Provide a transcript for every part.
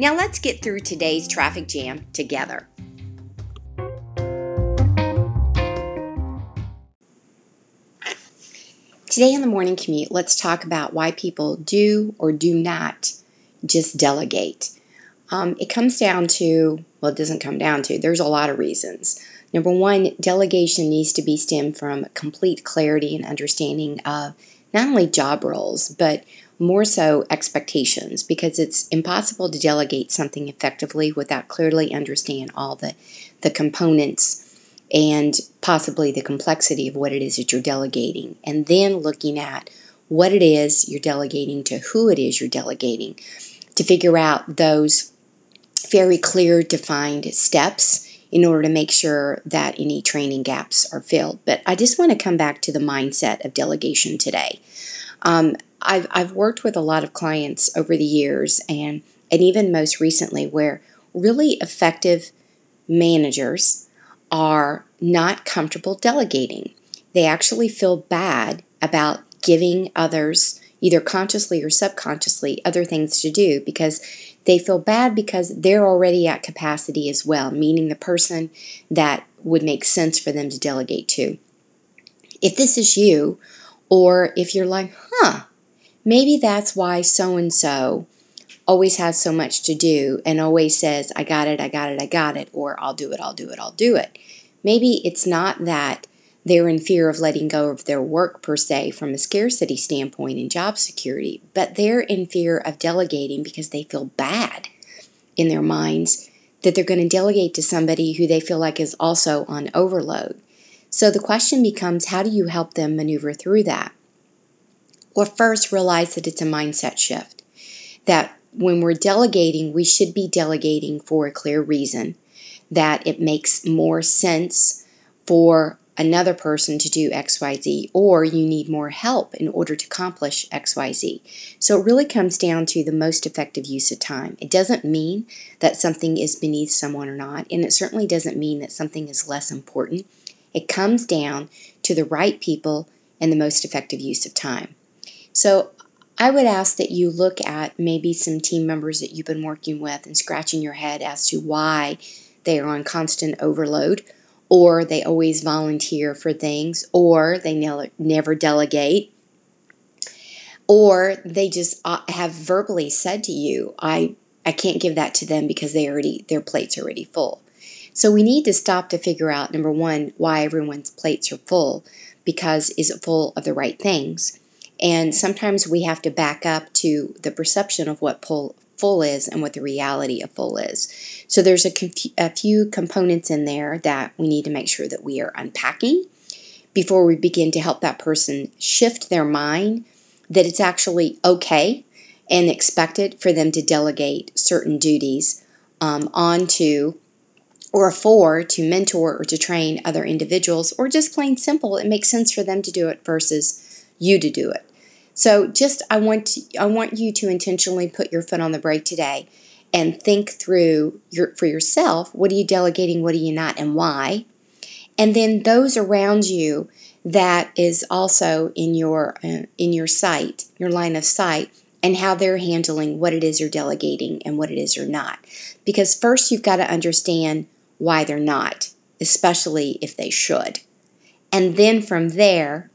Now let's get through today's traffic jam together. Today on the morning commute, let's talk about why people do or do not just delegate. Um, it comes down to, well, it doesn't come down to, there's a lot of reasons. Number one, delegation needs to be stemmed from complete clarity and understanding of not only job roles, but more so expectations because it's impossible to delegate something effectively without clearly understand all the, the components and possibly the complexity of what it is that you're delegating. And then looking at what it is you're delegating to who it is you're delegating to figure out those very clear defined steps in order to make sure that any training gaps are filled. But i just want to come back to the mindset of delegation today. Um, I've I've worked with a lot of clients over the years and and even most recently where really effective managers are not comfortable delegating. They actually feel bad about giving others either consciously or subconsciously other things to do because they feel bad because they're already at capacity as well, meaning the person that would make sense for them to delegate to. If this is you, or if you're like, huh, Maybe that's why so and so always has so much to do and always says, I got it, I got it, I got it, or I'll do it, I'll do it, I'll do it. Maybe it's not that they're in fear of letting go of their work per se from a scarcity standpoint in job security, but they're in fear of delegating because they feel bad in their minds that they're going to delegate to somebody who they feel like is also on overload. So the question becomes how do you help them maneuver through that? Well, first, realize that it's a mindset shift. That when we're delegating, we should be delegating for a clear reason, that it makes more sense for another person to do XYZ, or you need more help in order to accomplish XYZ. So it really comes down to the most effective use of time. It doesn't mean that something is beneath someone or not, and it certainly doesn't mean that something is less important. It comes down to the right people and the most effective use of time. So I would ask that you look at maybe some team members that you've been working with and scratching your head as to why they are on constant overload, or they always volunteer for things, or they never delegate, or they just uh, have verbally said to you, I, I can't give that to them because they already their plate's are already full. So we need to stop to figure out number one, why everyone's plates are full, because is it full of the right things? And sometimes we have to back up to the perception of what pull, full is and what the reality of full is. So there's a, conf- a few components in there that we need to make sure that we are unpacking before we begin to help that person shift their mind that it's actually okay and expected for them to delegate certain duties um, onto or for to mentor or to train other individuals, or just plain simple, it makes sense for them to do it versus you to do it. So just I want to, I want you to intentionally put your foot on the brake today and think through your for yourself, what are you delegating, what are you not and why? And then those around you that is also in your uh, in your sight, your line of sight and how they're handling what it is you're delegating and what it is you're not. Because first you've got to understand why they're not, especially if they should. And then from there,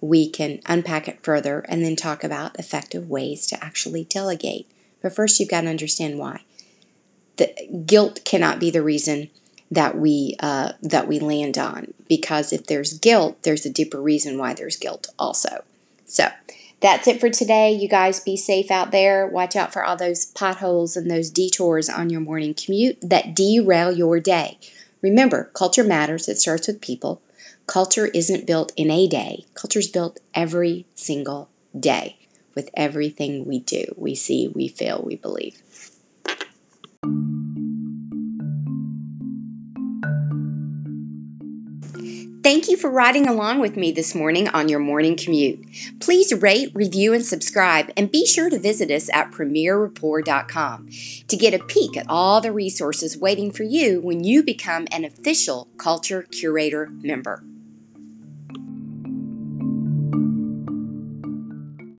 we can unpack it further and then talk about effective ways to actually delegate. But first, you've got to understand why. The guilt cannot be the reason that we uh, that we land on because if there's guilt, there's a deeper reason why there's guilt also. So that's it for today. You guys be safe out there. Watch out for all those potholes and those detours on your morning commute that derail your day. Remember, culture matters. It starts with people. Culture isn't built in a day, Culture is built every single day with everything we do. We see, we feel, we believe. Thank you for riding along with me this morning on your morning commute. Please rate, review, and subscribe, and be sure to visit us at premierrapport.com to get a peek at all the resources waiting for you when you become an official Culture Curator member.